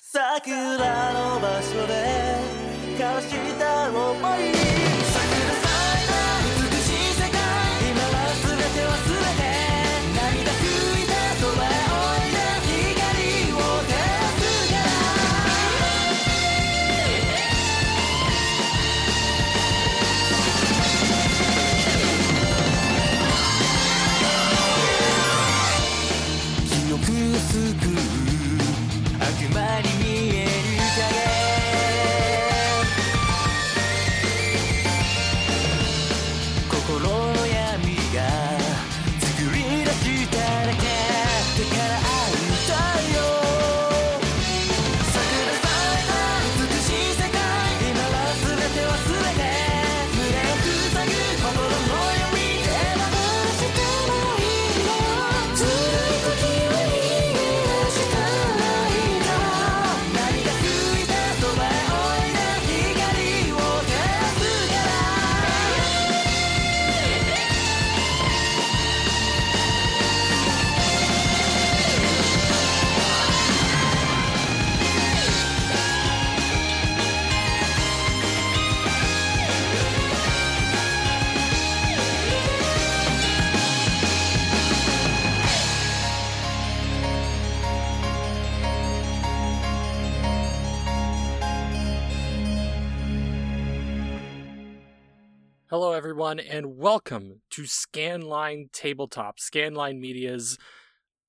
桜の場所で交わした想い桜咲い everyone, and welcome to Scanline Tabletop, Scanline Media's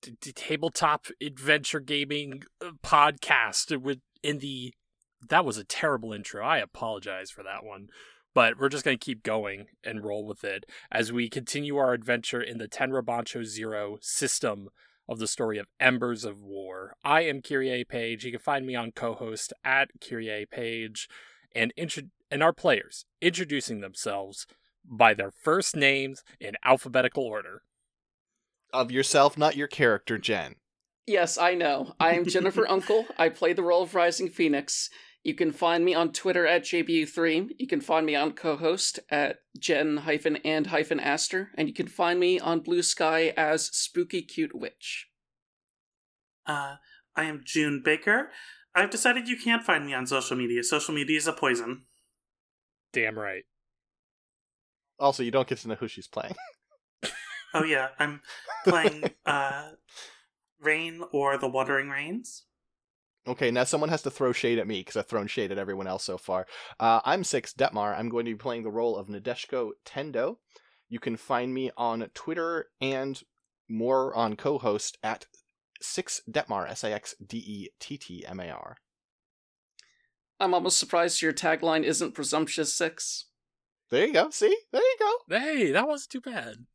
t- t- tabletop adventure gaming uh, podcast. With in the that was a terrible intro. I apologize for that one, but we're just going to keep going and roll with it as we continue our adventure in the Tenra Bansho Zero system of the story of Embers of War. I am Kyrie Page. You can find me on Cohost at Kyrie Page, and intro- and our players introducing themselves by their first names in alphabetical order. Of yourself, not your character, Jen. Yes, I know. I am Jennifer Unkle. I play the role of Rising Phoenix. You can find me on Twitter at JBU3. You can find me on Cohost at Jen hyphen and hyphen Aster, and you can find me on Bluesky as Spooky Cute Witch. Uh, I am June Baker. I've decided you can't find me on social media. Social media is a poison. Damn right. Also, you don't get to know who she's playing. Oh yeah, I'm playing uh, Rain or the Wandering Rains. Okay, now someone has to throw shade at me because I've thrown shade at everyone else so far. Uh, I'm Six Dettmar. I'm going to be playing the role of Nadeshiko Tendou. You can find me on Twitter and more on Cohost at Six Dettmar. S I X D E T T M A R. I'm almost surprised your tagline isn't Presumptuous Six. There you go. See, there you go. Hey, that wasn't too bad.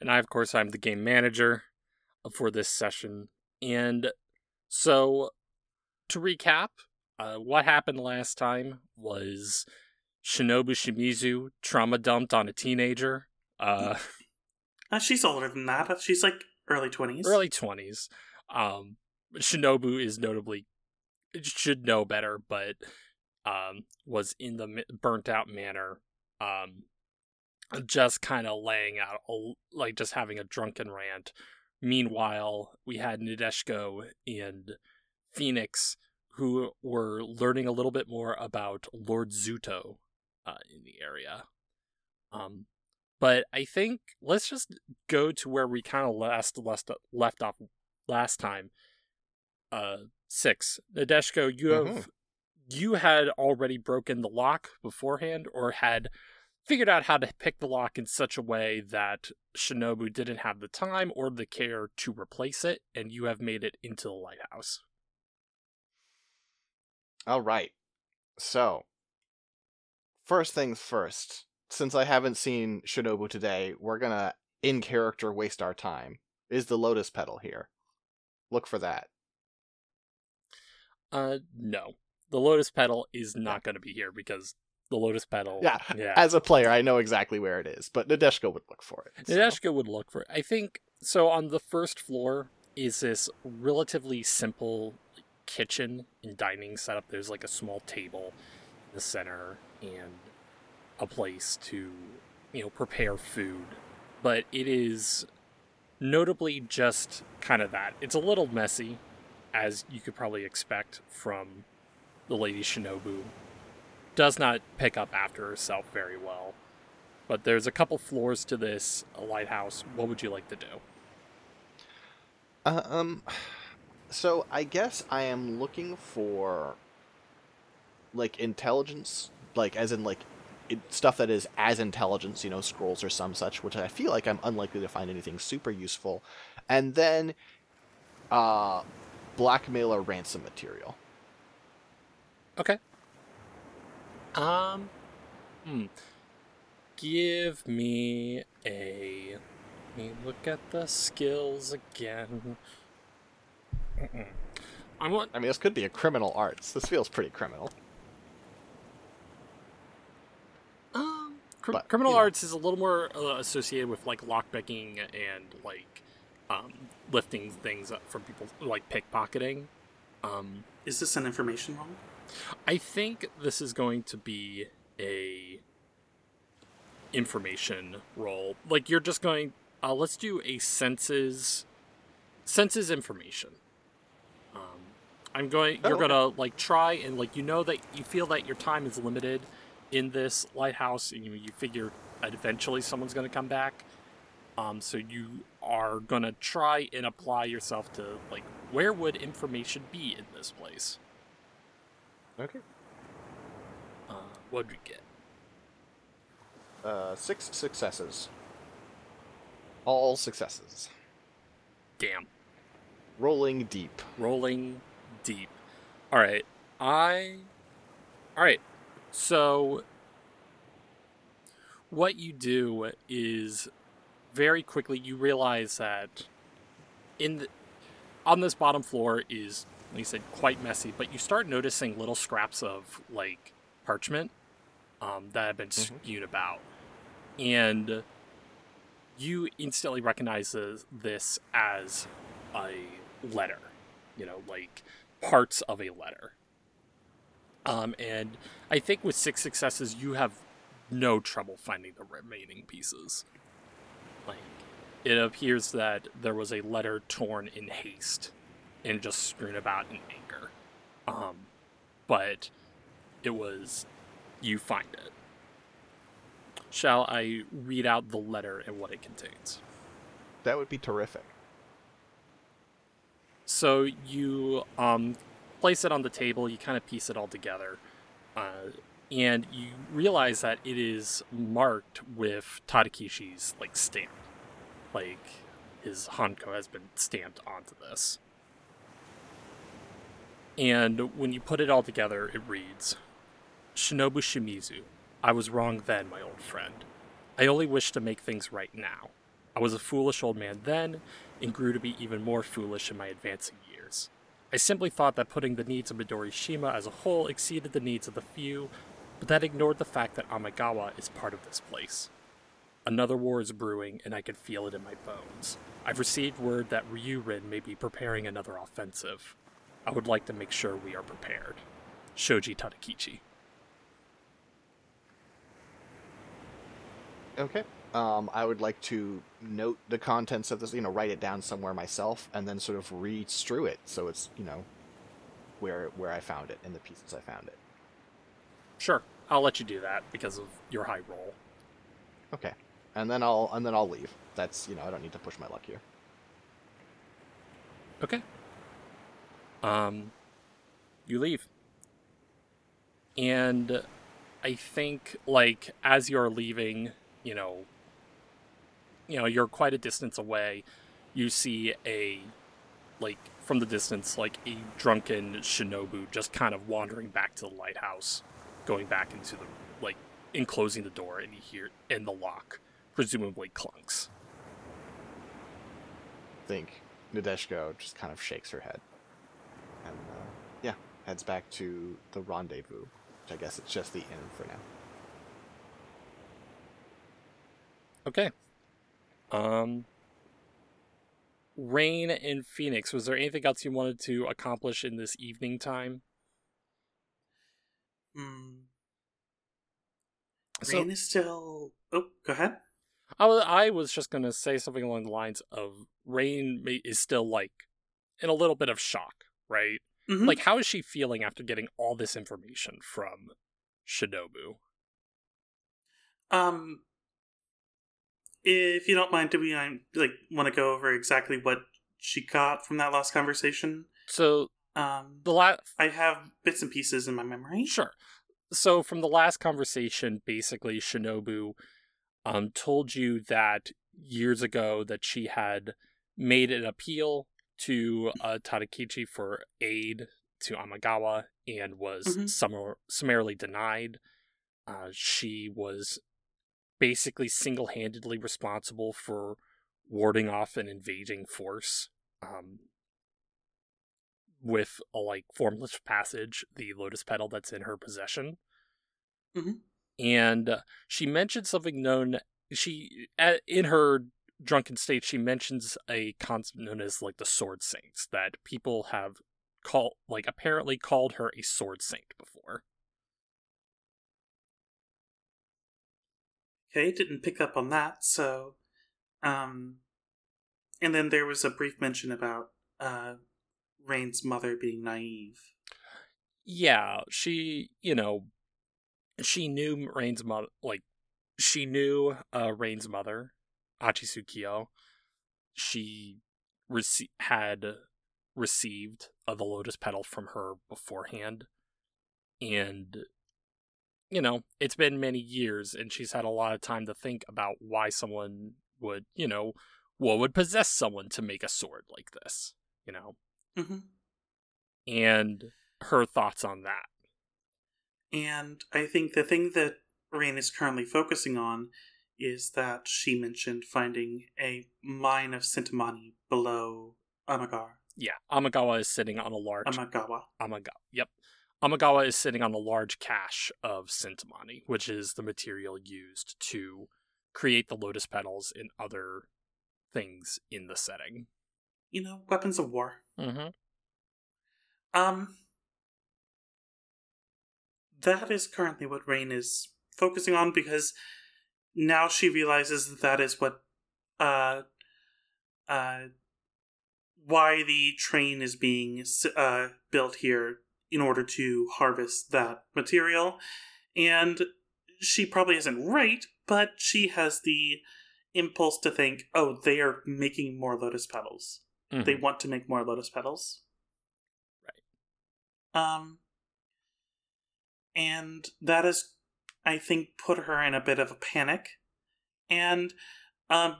And I, of course, I'm the game manager for this session. And so, to recap, uh, what happened last time was Shinobu Shimizu trauma dumped on a teenager. Uh, Uh, she's older than that. She's like early 20s. early 20s. Um, Shinobu is notably should know better, but um, was in the burnt out manner, um, just kind of laying out, like just having a drunken rant. Meanwhile, we had Nadeshiko and Phoenix who were learning a little bit more about Lord Zuto uh, in the area. Um, but I think let's just go to where we kind of last left left off last time. Uh, six. Nadeshiko, you have Mhm. You had already broken the lock beforehand, or had figured out how to pick the lock in such a way that Shinobu didn't have the time or the care to replace it, and you have made it into the lighthouse. All right. So, first things first. Since I haven't seen Shinobu today, we're gonna in character waste our time. Is the lotus petal here? Look for that. Uh, no, the lotus petal is not going to be here because the lotus petal. Yeah, yeah. As a player, I know exactly where it is, but Nadeshiko would look for it. so- Nadeshiko would look for it. I think so. On the first floor is this relatively simple kitchen and dining setup. There's like a small table in the center and a place to, you know, prepare food. But it is notably just kind of that. It's a little messy, as you could probably expect from the Lady Shinobu, does not pick up after herself very well. But there's a couple floors to this lighthouse. What would you like to do? Uh, um, so I guess I am looking for like intelligence, like as in like it, stuff that is as intelligence, you know, scrolls or some such, which I feel like I'm unlikely to find anything super useful, and then uh, blackmail or ransom material. Okay. Um, hmm. Give me a. Let me look at the skills again. Mm-mm. I want. I mean, this could be a criminal arts. This feels pretty criminal. Um, cr- But, criminal you know. arts is a little more uh, associated with like lockpicking and like um, lifting things up from people, like pickpocketing. Um, Is this an information roll? I think this is going to be a information role. Like you're just going. Uh, let's do a senses senses information. Um, I'm going. Oh, You're okay. gonna like try and like you know that you feel that your time is limited in this lighthouse, and you you figure eventually someone's gonna come back. Um, so you are gonna try and apply yourself to like where would information be in this place? Okay. Uh, what'd we get? Uh, six successes. All successes. Damn. Rolling deep. Rolling deep. All right. I. All right. So, what you do is very quickly you realize that in the, on this bottom floor is, like you said, quite messy. But you start noticing little scraps of like parchment um, that have been Mhm. spewed about, and you instantly recognize this- this as a letter, you know, like parts of a letter. Um, and I think with six successes, you have no trouble finding the remaining pieces. Like, it appears that there was a letter torn in haste and just strewn about in anger. Um, but it was, you find it. Shall I read out the letter and what it contains? That would be terrific. So you um, place it on the table, you kind of piece it all together, uh, and you realize that it is marked with Tadakichi's like stamp, like his Hanko has been stamped onto this. And when you put it all together, it reads Shinobu Shimizu, I was wrong then, my old friend. I only wish to make things right now. I was a foolish old man then, and grew to be even more foolish in my advancing years. I simply thought that putting the needs of Midorishima as a whole exceeded the needs of the few, but that ignored the fact that Amagawa is part of this place. Another war is brewing, and I can feel it in my bones. I've received word that Ryurin may be preparing another offensive. I would like to make sure we are prepared. Shoji Tadakichi. Okay. Um, I would like to note the contents of this, you know, write it down somewhere myself, and then sort of re-strew it so it's, you know, where where I found it and the pieces I found it. Sure, I'll let you do that because of your high roll. Okay. And then I'll and then I'll leave. That's you know I don't need to push my luck here. Okay. Um, you leave. And I think, like, as you're leaving, you know, you know, you're quite a distance away. You see a, like, from the distance, like a drunken shinobu just kind of wandering back to the lighthouse, going back into the, like, enclosing the door, and you hear, and the lock presumably clunks. I think Nadeshiko just kind of shakes her head, and uh, yeah, heads back to the rendezvous. Which I guess it's just the inn for now. Okay. Um Rain in Phoenix, was there anything else you wanted to accomplish in this evening time? Hmm. So Rain is still. Oh, go ahead. I was, I was just going to say something along the lines of Rain is still like in a little bit of shock right? Mhm. Like, how is she feeling after getting all this information from Shinobu? Um, if you don't mind, do we um, like want to go over exactly what she got from that last conversation? So Um, the last I have bits and pieces in my memory. Sure. So from the last conversation, basically Shinobu um told you that years ago that she had made an appeal to uh, Tadakichi for aid to Amagawa and was Mhm. summar- summarily denied. Uh, she was basically single-handedly responsible for warding off an invading force um, with a like formless passage, the lotus petal that's in her possession. Mhm. And uh, she mentioned something known. She at, in her drunken state, she mentions a concept known as like the sword saints that people have called like apparently called her a sword saint before. Okay, didn't pick up on that. So, um, and then there was a brief mention about uh, Rain's mother being naive. Yeah, she, you know, she knew Rain's mother, like, she knew uh, Rain's mother, Achisukio. She rece- had received uh, the lotus petal from her beforehand. And, you know, it's been many years, and she's had a lot of time to think about why someone would, you know, what would possess someone to make a sword like this, you know? hmm And her thoughts on that. And I think the thing that Rain is currently focusing on is that she mentioned finding a mine of Sintamani below Amagar. Yeah, Amagawa is sitting on a large Amagawa. Amagawa. Yep. Amagawa is sitting on a large cache of Sintamani, which is the material used to create the lotus petals and other things in the setting. You know, weapons of war. Mm-hmm. Um, that is currently what Rain is focusing on because now she realizes that that is what, uh, uh, why the train is being uh, built here in order to harvest that material. And she probably isn't right, but she has the impulse to think, oh, they are making more lotus petals. They want to make more lotus petals. Right. Um and that has I think put her in a bit of a panic. And um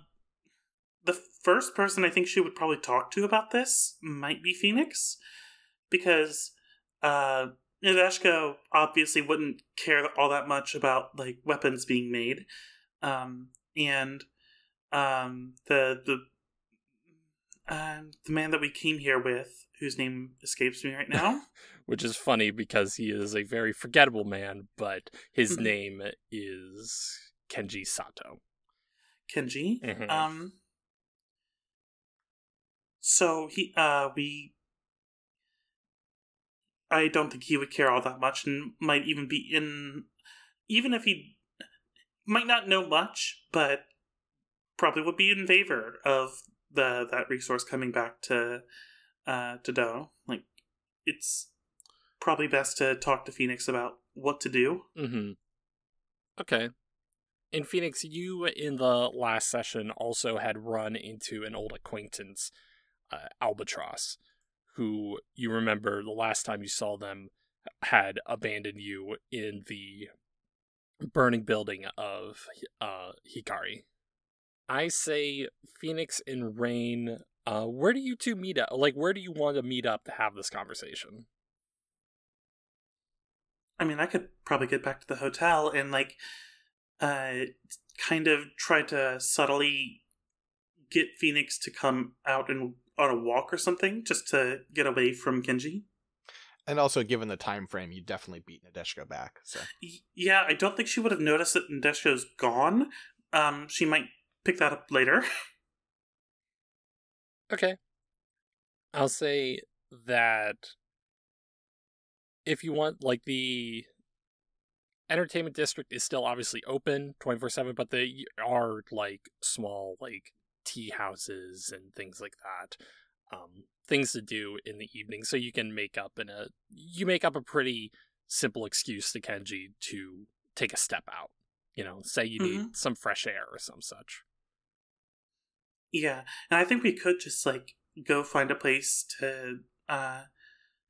the first person I think she would probably talk to about this might be Phoenix because uh Nadeshiko obviously wouldn't care all that much about like weapons being made. Um and um the the um, the man that we came here with, whose name escapes me right now. Which is funny because he is a very forgettable man, but his Mhm. name is Kenji Sato. Kenji. Mhm. Um. So he, uh, we. I don't think he would care all that much, and might even be in. Even if he might not know much, but probably would be in favor of the that resource coming back to uh to Do. Like it's probably best to talk to Phoenix about what to do. Mm-hmm. Okay. In Phoenix, you in the last session also had run into an old acquaintance, uh, Albatross, who you remember the last time you saw them had abandoned you in the burning building of uh, Hikari. I say Phoenix and Rain. Uh, where do you two meet up? Like, where do you want to meet up to have this conversation? I mean, I could probably get back to the hotel and like uh kind of try to subtly get Phoenix to come out and on a walk or something just to get away from Kenji. And also, given the time frame, you definitely beat Nadeshiko back. So Yeah, I don't think she would have noticed that Nadeshiko's gone. Um, she might pick that up later. Okay. I'll say that if you want, like, the entertainment district is still obviously open 24 7, but there are, like, small, like, tea houses and things like that. Um, things to do in the evening, so you can make up in a you make up a pretty simple excuse to Kenji to take a step out. You know, say you need some fresh air or some such. Yeah, and I think we could just like go find a place to uh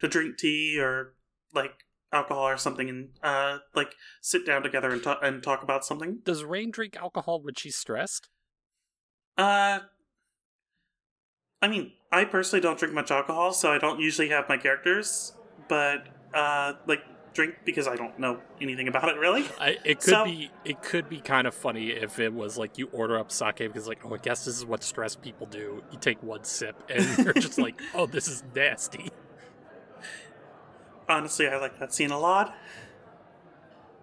to drink tea or like alcohol or something and uh like sit down together and talk and talk about something. Does Rain drink alcohol when she's stressed? Uh I mean, I personally don't drink much alcohol, so I don't usually have my characters, but uh like drink because I don't know anything about it really. I, it could So- be it could be kind of funny if it was like you order up sake because like oh I guess this is what stressed people do. You take one sip and you're just like oh this is nasty. Honestly, I like that scene a lot.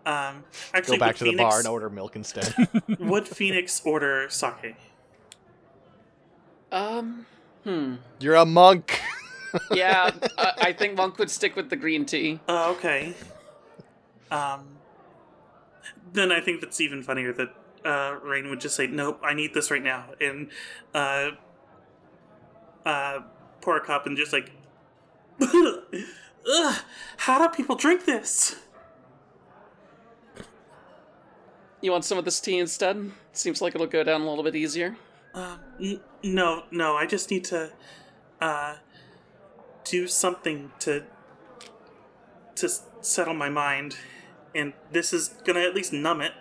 Um actually Go back would to the bar and order milk instead. Would Phoenix order sake? Um, hmm. You're a monk. Yeah, I, I think Monk would stick with the green tea. Oh, okay. Um, then I think that's even funnier that uh, Rain would just say, "Nope, I need this right now," and uh, uh, pour a cup and just like, Ugh, how do people drink this? You want some of this tea instead? Seems like it'll go down a little bit easier. Uh, n- no, no, I just need to uh, do something to to s- settle my mind, and this is gonna at least numb it.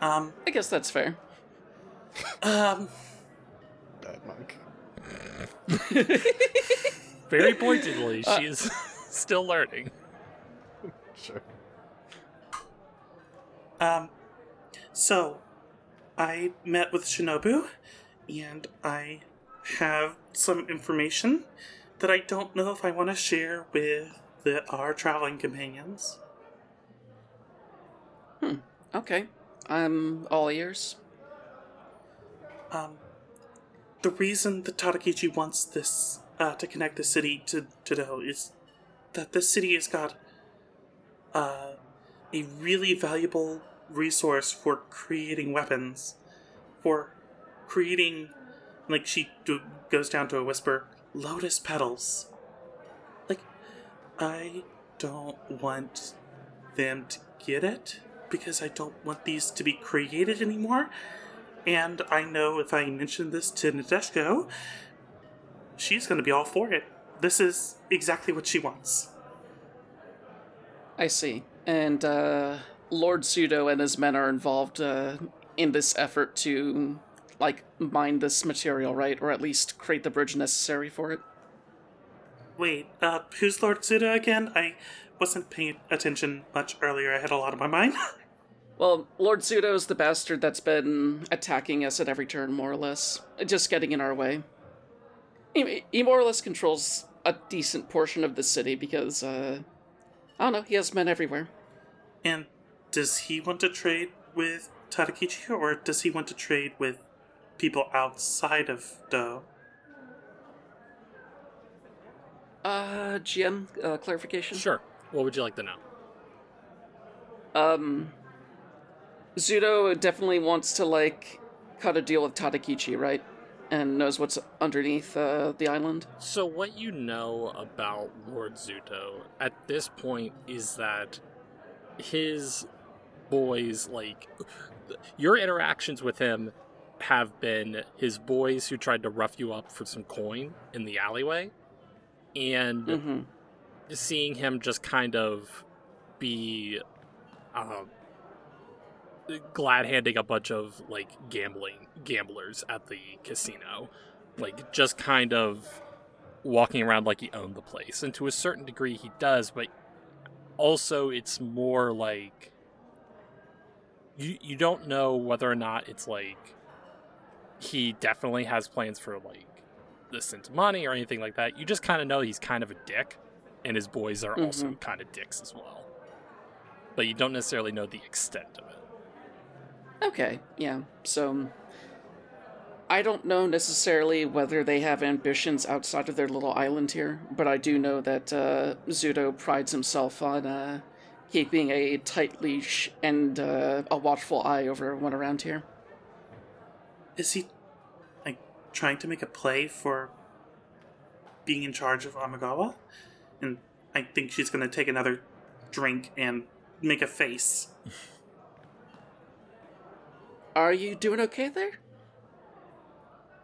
Um, I guess that's fair. um, Bad monk. Very pointedly, Uh, she is still learning. Sure. um, so I met with Shinobu, and I have some information that I don't know if I want to share with the, our traveling companions. Hmm. Okay, I'm all ears. Um, the reason that Tadakichi wants this uh, to connect the city to to Do is that this city has got uh, a really valuable resource for creating weapons, for creating, like she do, goes down to a whisper, lotus petals. Like, I don't want them to get it because I don't want these to be created anymore. And I know if I mention this to Nadeshiko, she's going to be all for it. This is exactly what she wants. I see. And uh, Lord Zudo and his men are involved uh, in this effort to, like, mine this material, right? Or at least create the bridge necessary for it. Wait, uh, who's Lord Suda again? I wasn't paying attention much earlier. I had a lot on my mind. Well, Lord Zudo is the bastard that's been attacking us at every turn, more or less. Just getting in our way. He, he more or less controls a decent portion of the city because, uh, I don't know, he has men everywhere. and does he want to trade with Tadakichi, or does he want to trade with people outside of Do? Uh, GM, uh, clarification? Sure. What would you like to know? Um, Zudo definitely wants to like cut a deal with Tadakichi, right? And knows what's underneath uh, the island. So, what you know about Lord Zuto at this point is that his boys, like, your interactions with him have been his boys who tried to rough you up for some coin in the alleyway, and Mm-hmm. seeing him just kind of be um, glad handing a bunch of like gambling gamblers at the casino. Like just kind of walking around like he owned the place. And to a certain degree he does but also it's more like you you don't know whether or not it's like he definitely has plans for like this into money or anything like that. You just kind of know he's kind of a dick and his boys are also mm-hmm. kind of dicks as well. But you don't necessarily know the extent of it Okay, yeah. So I don't know necessarily whether they have ambitions outside of their little island here, but I do know that uh, Zudo prides himself on uh, keeping a tight leash and uh, a watchful eye over everyone around here. Is he like trying to make a play for being in charge of Amagawa, and I think she's going to take another drink and make a face. Are you doing okay there?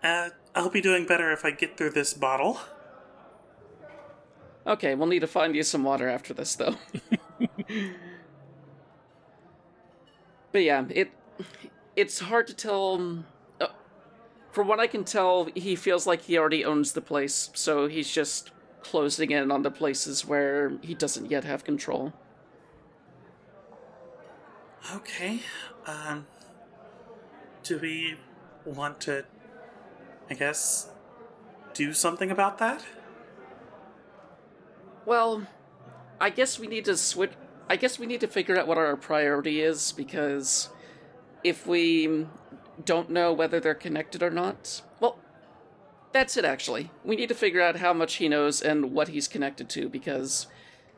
Uh, I'll be doing better if I get through this bottle. Okay, we'll need to find you some water after this, though. but yeah, it it's hard to tell. um, uh, from what I can tell, he feels like he already owns the place, so he's just closing in on the places where he doesn't yet have control. Okay. Um, do we want to, I guess, do something about that? Well, I guess we need to switch. I guess we need to figure out what our priority is because if we don't know whether they're connected or not, well, that's it actually. We need to figure out how much he knows and what he's connected to because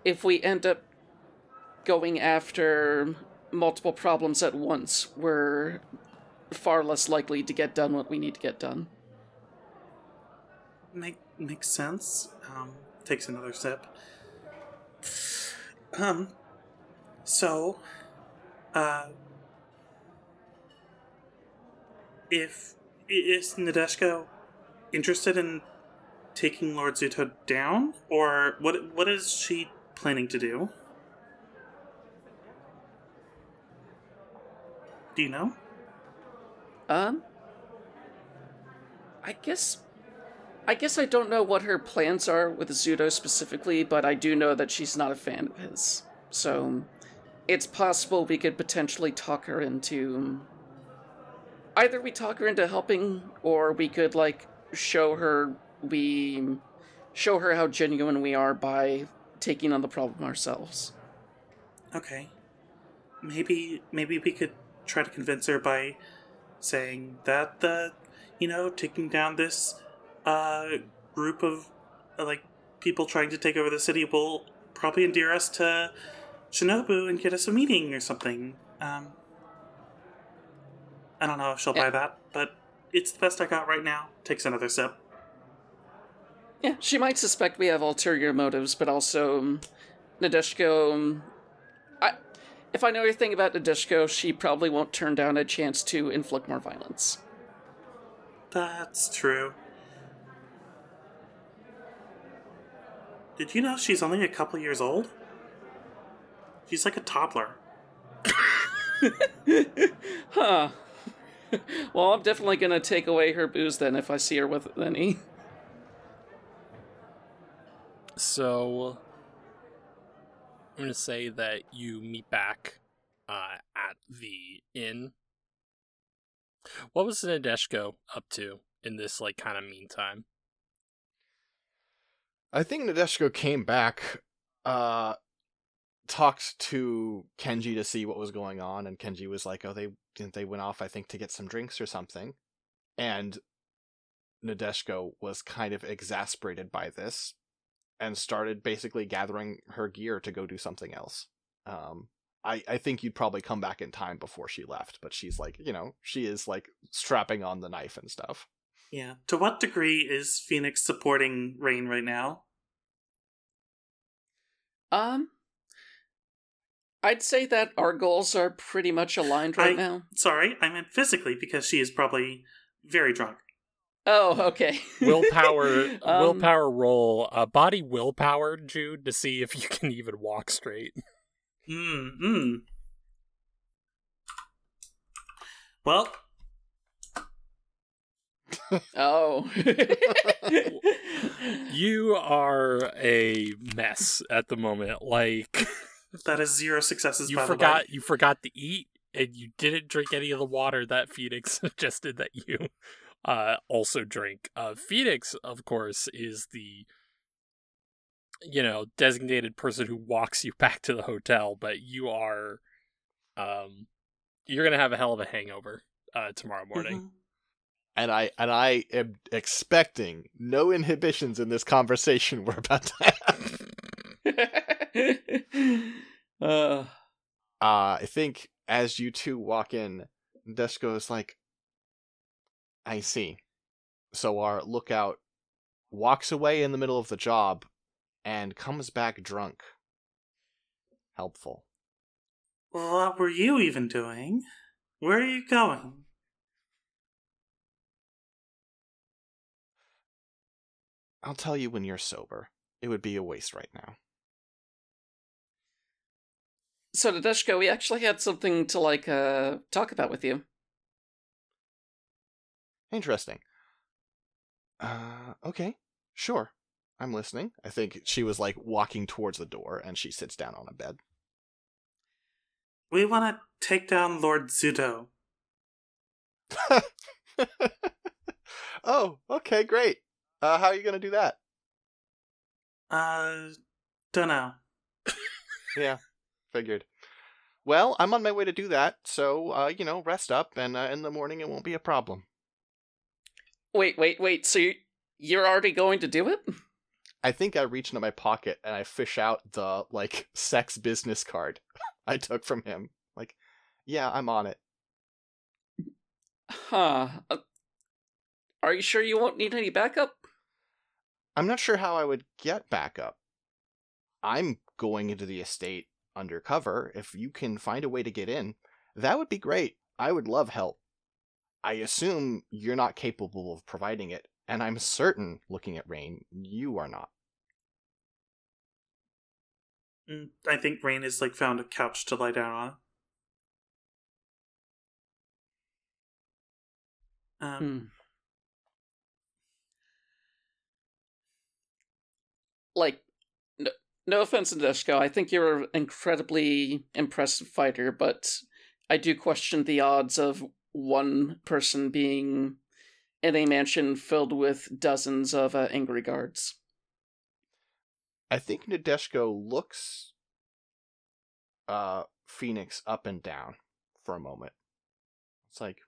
if we end up going after multiple problems at once, we're far less likely to get done what we need to get done. Make makes sense. Um, takes another sip. Um, so, uh, if is Nadeshiko interested in taking Lord Zuto down, or what? What is she planning to do? Do you know? Um, I guess. I guess I don't know what her plans are with Zudo specifically, but I do know that she's not a fan of his. So, it's possible we could potentially talk her into. Either we talk her into helping, or we could, like, show her we. show her how genuine we are by taking on the problem ourselves. Okay. Maybe maybe we could try to convince her by saying that the you know taking down this uh group of uh, like people trying to take over the city will probably endear us to Shinobu and get us a meeting or something. Um I don't know if she'll buy that, but it's the best I got right now. Takes another sip. Yeah, she might suspect we have ulterior motives, but also um, Nadeshiko. Um, if I know anything about Nadeshiko, she probably won't turn down a chance to inflict more violence. That's true. Did you know she's only a couple years old? She's like a toddler. Huh. well, I'm definitely gonna take away her booze then if I see her with any. So I'm gonna say that you meet back uh, at the inn. What was Nadeshiko up to in this like kind of meantime? I think Nadeshiko came back, uh, talked to Kenji to see what was going on, and Kenji was like, "Oh, they they went off, I think, to get some drinks or something," and Nadeshiko was kind of exasperated by this, and started basically gathering her gear to go do something else. Um, I I think you'd probably come back in time before she left, but she's like, you know, she is like strapping on the knife and stuff. Yeah. To what degree is Phoenix supporting Rain right now? Um, I'd say that our goals are pretty much aligned right I- now. Sorry, I meant physically because she is probably very drunk. Oh, okay. Willpower, Um, willpower roll, uh, body willpower, Jude, to see if you can even walk straight. Mm, mm. Well, Oh. You are a mess at the moment. Like that is zero successes. you by forgot, you forgot to eat, and you didn't drink any of the water that Phoenix suggested that you uh, also drink. Uh, Phoenix, of course, is the you know designated person who walks you back to the hotel, but you are um you're gonna have a hell of a hangover uh, tomorrow morning. Mhm. and I and I am expecting no inhibitions in this conversation we're about to have. uh, Uh, I think as you two walk in, Desko is like, "I see. So our lookout walks away in the middle of the job and comes back drunk. Helpful. What were you even doing? Where are you going? I'll tell you when you're sober. It would be a waste right now. So Nadeshiko, we actually had something to like uh talk about with you. Interesting. Uh, okay, sure. I'm listening. I think she was like walking towards the door and she sits down on a bed. We want to take down Lord Zudo. oh, okay, great. Uh, how are you going to do that? Uh, dunno. Yeah, figured. Well, I'm on my way to do that, so, uh, you know, rest up, and uh, in the morning it won't be a problem. Wait, wait, wait. So you, you're already going to do it? I think I reach into my pocket and I fish out the, like, sex business card I took from him. Like, yeah, I'm on it. Huh. Uh, are you sure you won't need any backup? I'm not sure how I would get backup. I'm going into the estate undercover. If you can find a way to get in, that would be great. I would love help. I assume you're not capable of providing it, and I'm certain, looking at Rain, you are not. Mm, I think Rain has like found a couch to lie down on. Um, Hmm. Like, no, no offense, Nadeshiko. I think you're an incredibly impressive fighter, but I do question the odds of one person being in a mansion filled with dozens of uh, angry guards. I think Nadeshiko looks uh Phoenix up and down for a moment. It's like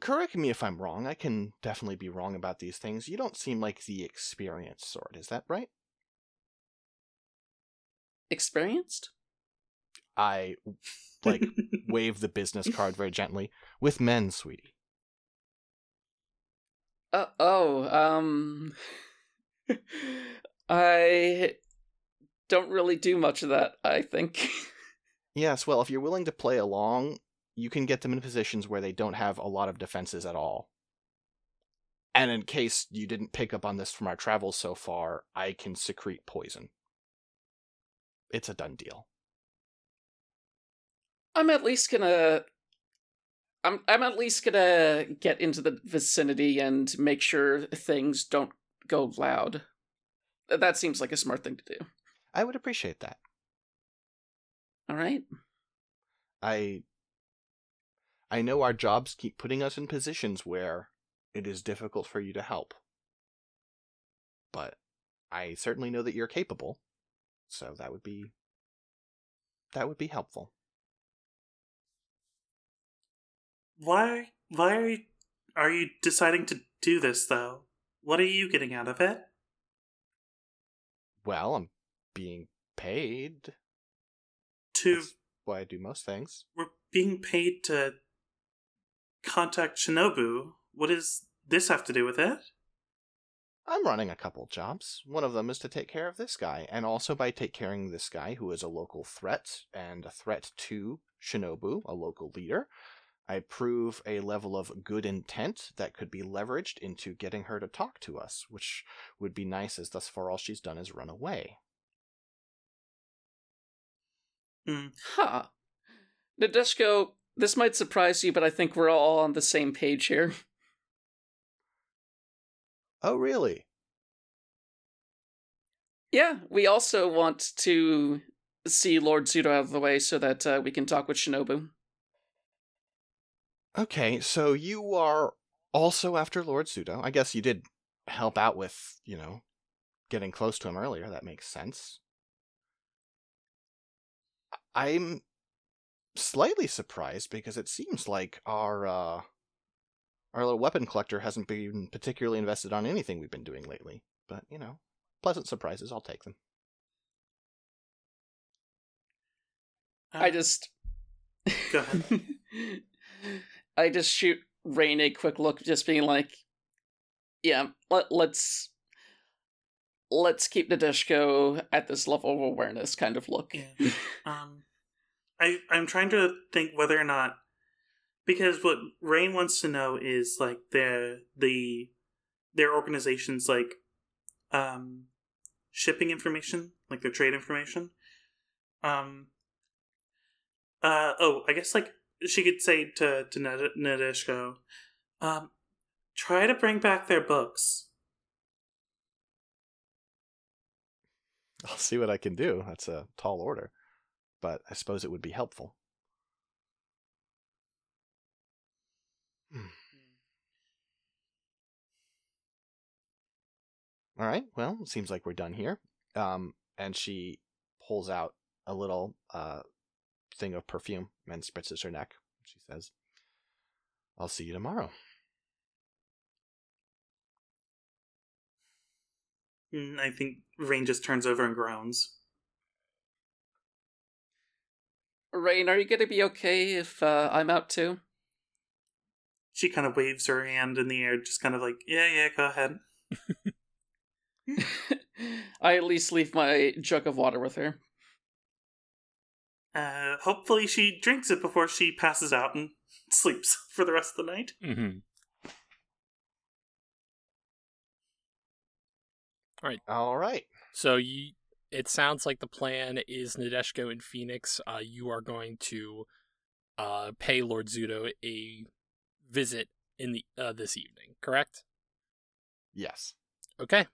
Correct me if I'm wrong. I can definitely be wrong about these things. You don't seem like the experienced sort, is that right? Experienced? I like wave the business card very gently. With men, sweetie. Uh, oh, um. I don't really do much of that, I think. Yes, well, if you're willing to play along, you can get them in positions where they don't have a lot of defenses at all. And in case you didn't pick up on this from our travels so far, I can secrete poison. It's a done deal. I'm at least gonna. I'm I'm at least gonna get into the vicinity and make sure things don't go loud. That seems like a smart thing to do. I would appreciate that. All right. I I know our jobs keep putting us in positions where it is difficult for you to help. But I certainly know that you're capable. So that would be that would be helpful. Why? Why are you, are you deciding to do this though? What are you getting out of it? Well, I'm being paid. To That's why I do most things. we're being paid to contact Shinobu. What does this have to do with it? I'm running a couple jobs. One of them is to take care of this guy, and also by take caring this guy who is a local threat and a threat to Shinobu, a local leader. I prove a level of good intent that could be leveraged into getting her to talk to us, which would be nice as thus far all she's done is run away. Hmm. Huh. Nadeshiko, this might surprise you, but I think we're all on the same page here. Oh, really? Yeah, we also want to see Lord Zudo out of the way so that uh, we can talk with Shinobu. Okay, so you are also after Lord Sudo. I guess you did help out with, you know, getting close to him earlier. That makes sense. I'm slightly surprised because it seems like our uh our little weapon collector hasn't been particularly invested on anything we've been doing lately. But, you know, pleasant surprises, I'll take them. I Uh, just. Go ahead. I just shoot Rain a quick look, just being like, "Yeah, let, let's let's keep the Nadeshiko at this level of awareness." Kind of look. Yeah. um, I I'm trying to think whether or not because what Rain wants to know is like their the their organization's like um shipping information, like their trade information. Um. Uh oh, I guess like she could say to to Nad- Nadeshiko, um, try to bring back their books. I'll see what I can do. That's a tall order, but I suppose it would be helpful. Hmm. All right. Well, it seems like we're done here. Um, and she pulls out a little uh thing of perfume and spritzes her neck. She says, "I'll see you tomorrow." Mm, I think Rain just turns over and groans. Rain, are you gonna be okay if uh, I'm out too? She kind of waves her hand in the air, just kind of like, yeah, yeah, go ahead. I at least leave my jug of water with her. Uh, hopefully, she drinks it before she passes out and sleeps for the rest of the night. Mm-hmm. All right. So you, it sounds like the plan is Nadeshiko and Phoenix. Uh, you are going to uh, pay Lord Zudo a visit in the uh, this evening, correct? Yes. Okay.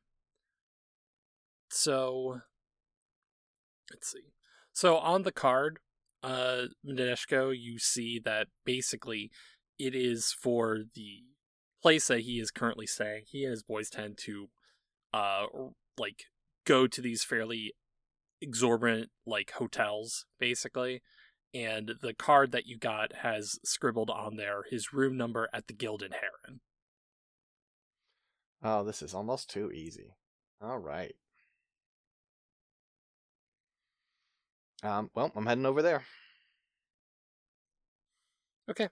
So let's see. So on the card, uh Nadeshiko, you see that basically it is for the place that he is currently staying. He and his boys tend to uh like go to these fairly exorbitant like hotels basically. And the card that you got has scribbled on there his room number at the Gilded Heron. Oh, this is almost too easy. All right. Um, well, I'm heading over there. Okay.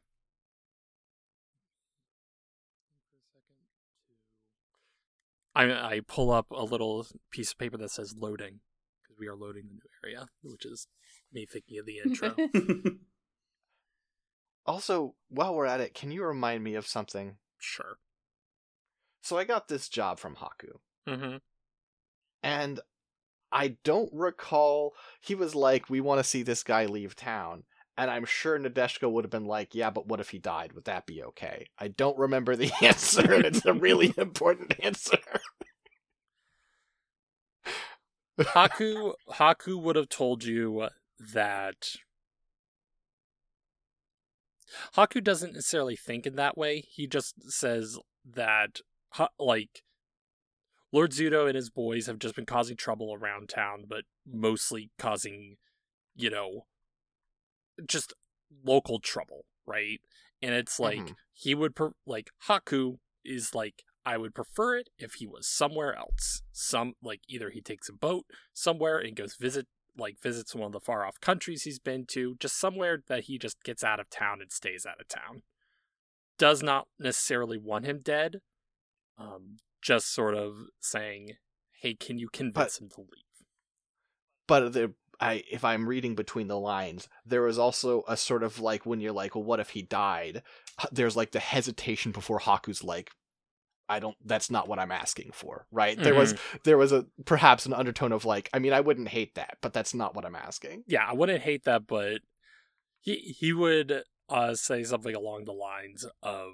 I I pull up a little piece of paper that says loading because we are loading the new area, which is me thinking of the intro. Also, while we're at it, can you remind me of something? sure. So I got this job from Haku, Mm-hmm. and I don't recall he was like, "We want to see this guy leave town." And I'm sure Nadeshiko would have been like, "Yeah, but what if he died? Would that be okay?" I don't remember the answer, and it's a really important answer. Haku Haku would have told you that Haku doesn't necessarily think in that way. He just says that like Lord Zudo and his boys have just been causing trouble around town, but mostly causing, you know, just local trouble, right? And it's like Mhm. he would like Haku is like I would prefer it if he was somewhere else. Some like either he takes a boat somewhere and goes visit like visits one of the far off countries he's been to, just somewhere that he just gets out of town and stays out of town. Does not necessarily want him dead. Um just sort of saying, "Hey, can you convince him to leave?" but the I if I'm reading between the lines, there was also a sort of like when you're like, well, what if he died? There's like the hesitation before Haku's like, I don't. That's not what I'm asking for, right? There was there was a perhaps an undertone of like, I mean, I wouldn't hate that, but that's not what I'm asking. yeah, I wouldn't hate that, but he he would uh, say something along the lines of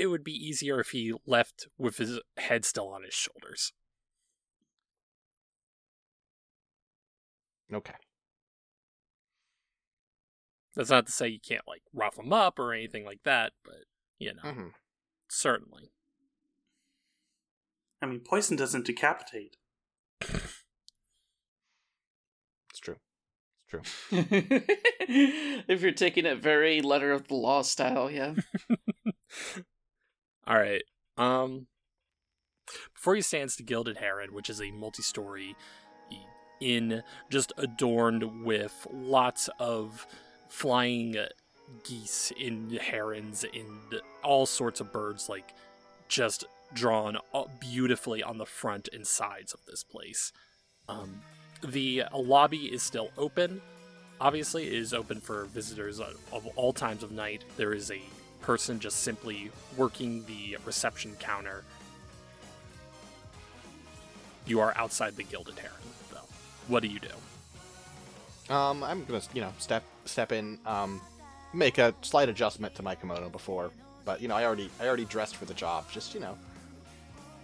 it would be easier if he left with his head still on his shoulders. Okay. That's not to say you can't like rough him up or anything like that, but you know, hmm certainly. I mean, poison doesn't decapitate. It's true. It's true. if you're taking it very letter of the law style, yeah. All right. Um before you stands the Gilded Heron, which is a multi-story inn just adorned with lots of flying geese and herons and all sorts of birds like just drawn beautifully on the front and sides of this place. Um, the lobby is still open. Obviously, it is open for visitors of all times of night. There is a person just simply working the reception counter. You are outside the Gilded Heron, though. What do you do? Um, I'm gonna, you know, step step in, um, make a slight adjustment to my kimono before, but you know, I already I already dressed for the job. Just you know,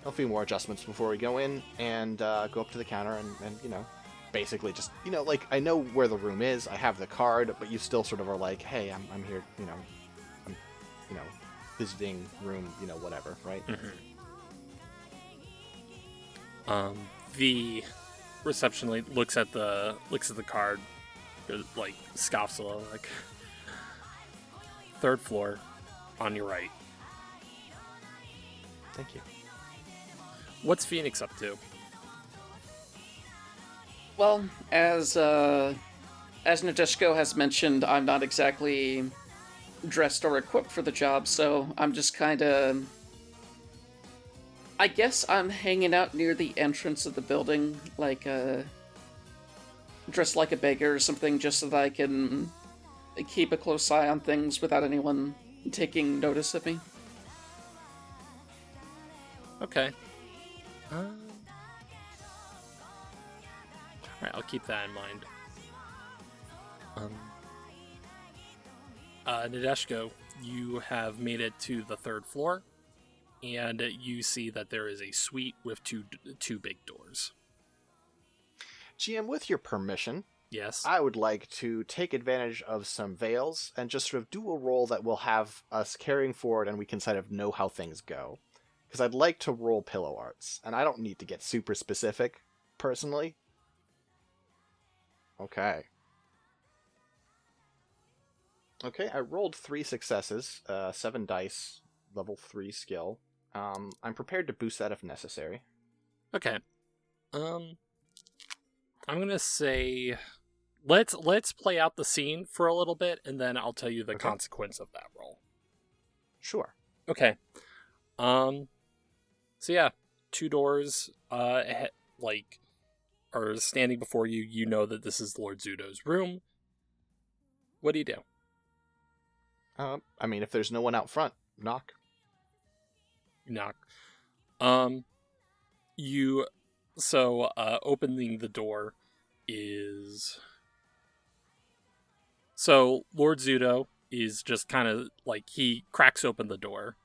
a few more adjustments before we go in and uh, go up to the counter and, and you know, basically just you know, like I know where the room is. I have the card, but you still sort of are like, hey, I'm I'm here, you know, you know, visiting room, you know, whatever, right? Um, the reception lady looks at the looks at the card, like scoffs a little, like third floor, on your right. Thank you. What's Phoenix up to? Well, as uh, as Nadeshiko has mentioned, I'm not exactly dressed or equipped for the job, so I'm just kind of. I guess I'm hanging out near the entrance of the building, like uh, dressed like a beggar or something, just so that I can keep a close eye on things without anyone taking notice of me. Okay. Um, Alright, I'll keep that in mind. Um, uh, Nadeshiko, you have made it to the third floor, and you see that there is a suite with two two big doors. GM, with your permission, Yes. I would like to take advantage of some veils and just sort of do a roll that will have us carrying forward and we can kind of know how things go. Because I'd like to roll pillow arts, and I don't need to get super specific, personally. Okay. Okay, I rolled three successes, uh, seven dice, level three skill. Um, I'm prepared to boost that if necessary. Okay. Um I'm going to say let's let's play out the scene for a little bit and then I'll tell you the Okay. consequence of that roll. Sure. Okay. Um so yeah, two doors uh like are standing before you. You know that this is Lord Zudo's room. What do you do? Um, I mean, if there's no one out front, knock. knock. Um, you so uh, opening the door is so Lord Zudo is just kind of like he cracks open the door.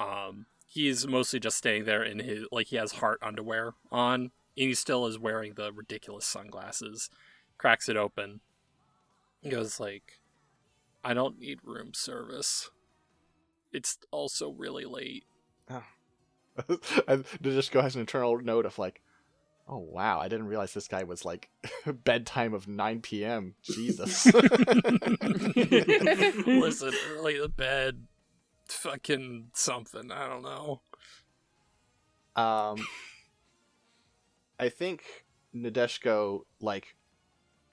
Um, he's mostly just staying there in his like he has heart underwear on, and he still is wearing the ridiculous sunglasses. Cracks it open. He goes like, "I don't need room service. It's also really late." and Nadeshiko has an internal note of like, oh wow, I didn't realize this guy was like bedtime of 9 p.m. Jesus. Listen, early to bed, fucking something. I don't know. um, I think Nadeshiko like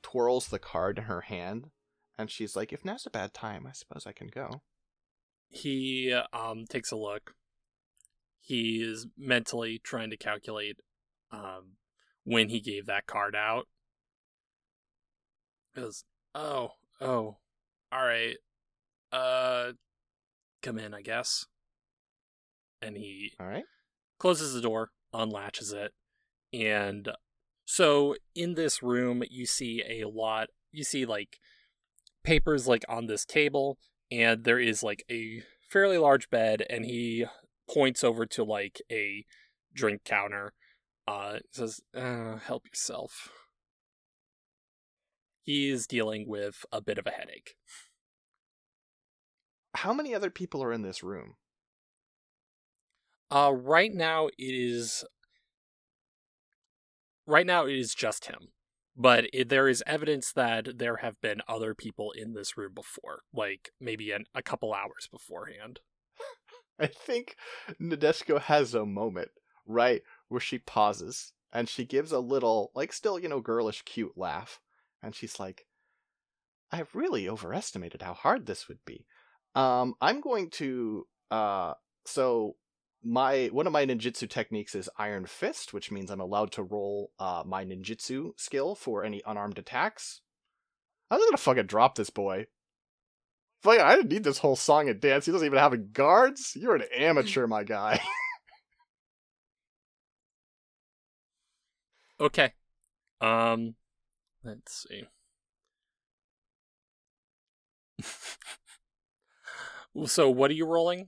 twirls the card in her hand, and she's like, if now's a bad time, I suppose I can go. He um takes a look. He is mentally trying to calculate um when he gave that card out. Goes, oh, oh, all right. Uh, come in, I guess. And he All right. closes the door, unlatches it, and so in this room you see a lot. You see like papers like on this table, and there is like a fairly large bed, and he points over to like a drink counter. Uh, says, uh, "Help yourself." He is dealing with a bit of a headache. How many other people are in this room? Uh, right now it is. Right now it is just him, but it, there is evidence that there have been other people in this room before, like maybe an, a couple hours beforehand. I think Nadeshiko has a moment, right, where she pauses and she gives a little, like, still, you know, girlish, cute laugh. And she's like, I've really overestimated how hard this would be. Um, I'm going to uh, so my one of my ninjutsu techniques is Iron Fist, which means I'm allowed to roll uh my ninjutsu skill for any unarmed attacks. I'm gonna fucking drop this boy. Fuck, I didn't need this whole song and dance. He doesn't even have guards. You're an amateur, my guy. Okay. Um, let's see. so, what are you rolling?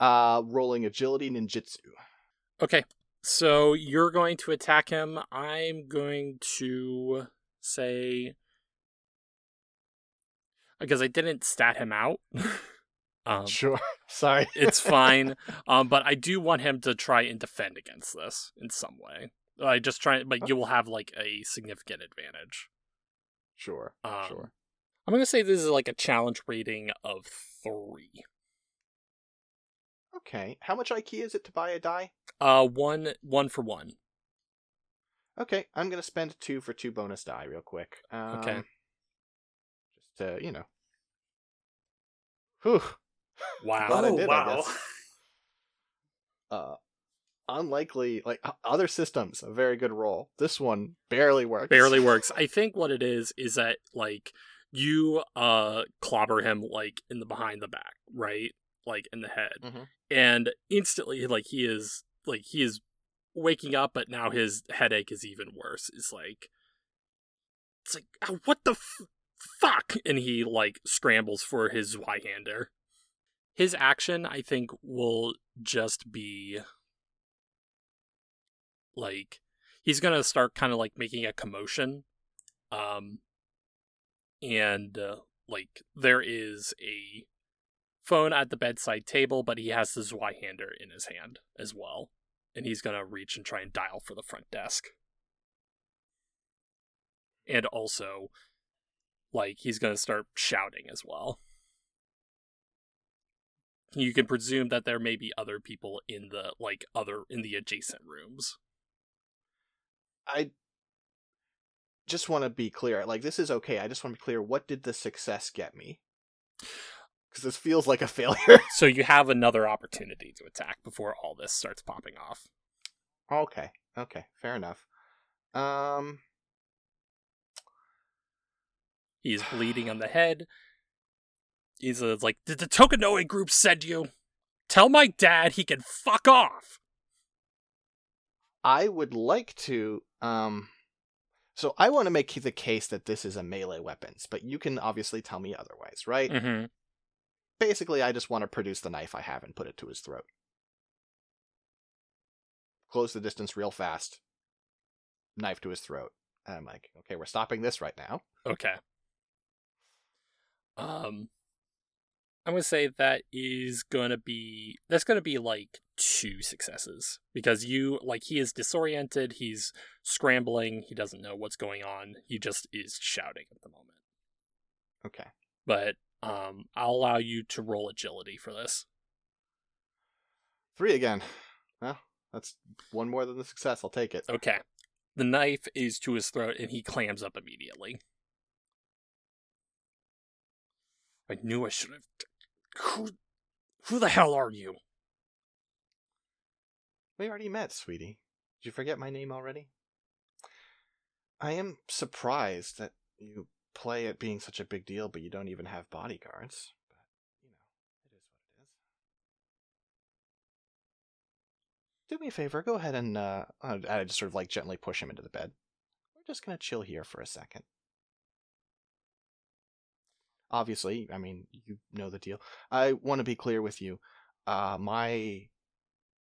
Uh, rolling agility ninjutsu. Okay. So, you're going to attack him. I'm going to say. Because I didn't stat him out. um, Sure. Sorry. it's fine. Um, but I do want him to try and defend against this in some way. I just try, but you will have like a significant advantage. Sure. Um, sure. I'm gonna say this is like a challenge rating of three. Okay. How much Aiki is it to buy a die? Uh, one, one for one. Okay, I'm gonna spend two for two bonus die real quick. Um, Okay. Just to you know. Whew. Wow. Glad I oh did, I wow! guess. Uh, unlikely like other systems a very good roll. This one barely works. Barely works. I think what it is is that like you uh clobber him like in the behind the back, right? Like in the head, Mhm. and instantly like he is like he is waking up, but now his headache is even worse. It's like it's like "Oh, what the f- fuck, and he like scrambles for his Zweihander. His action, I think, will just be like he's gonna start kind of like making a commotion, um, and uh, like there is a phone at the bedside table, but he has the Zweihander in his hand as well, and he's gonna reach and try and dial for the front desk, and also like he's gonna start shouting as well. You can presume that there may be other people in the like other in the adjacent rooms. I just want to be clear. Like this is okay. I just want to be clear. What did the success get me? Because this feels like a failure. So you have another opportunity to attack before all this starts popping off. okay. Okay. Fair enough. Um. He's bleeding on the head. He's uh, like, Did the Tokunoe group send you? Tell my dad he can fuck off. I would like to um so I want to make the case that this is a melee weapons, but you can obviously tell me otherwise, right? Mm-hmm. Basically, I just want to produce the knife I have and put it to his throat. Close the distance real fast. Knife to his throat. And I'm like, okay, we're stopping this right now. Okay. Um, I'm gonna say that is gonna be that's gonna be like two successes because you like he is disoriented, he's scrambling, he doesn't know what's going on, he just is shouting at the moment. Okay. But um, I'll allow you to roll agility for this. Three again. Well, that's one more than the success. I'll take it. Okay. The knife is to his throat and he clams up immediately. I knew I should have. Who, who the hell are you? We already met, sweetie. Did you forget my name already? I am surprised that you play it being such a big deal, but you don't even have bodyguards. But, you know, it is what it is. Do me a favor, go ahead and, uh, I just sort of like gently push him into the bed. We're just gonna chill here for a second. Obviously, I mean, you know the deal. I want to be clear with you. Uh, my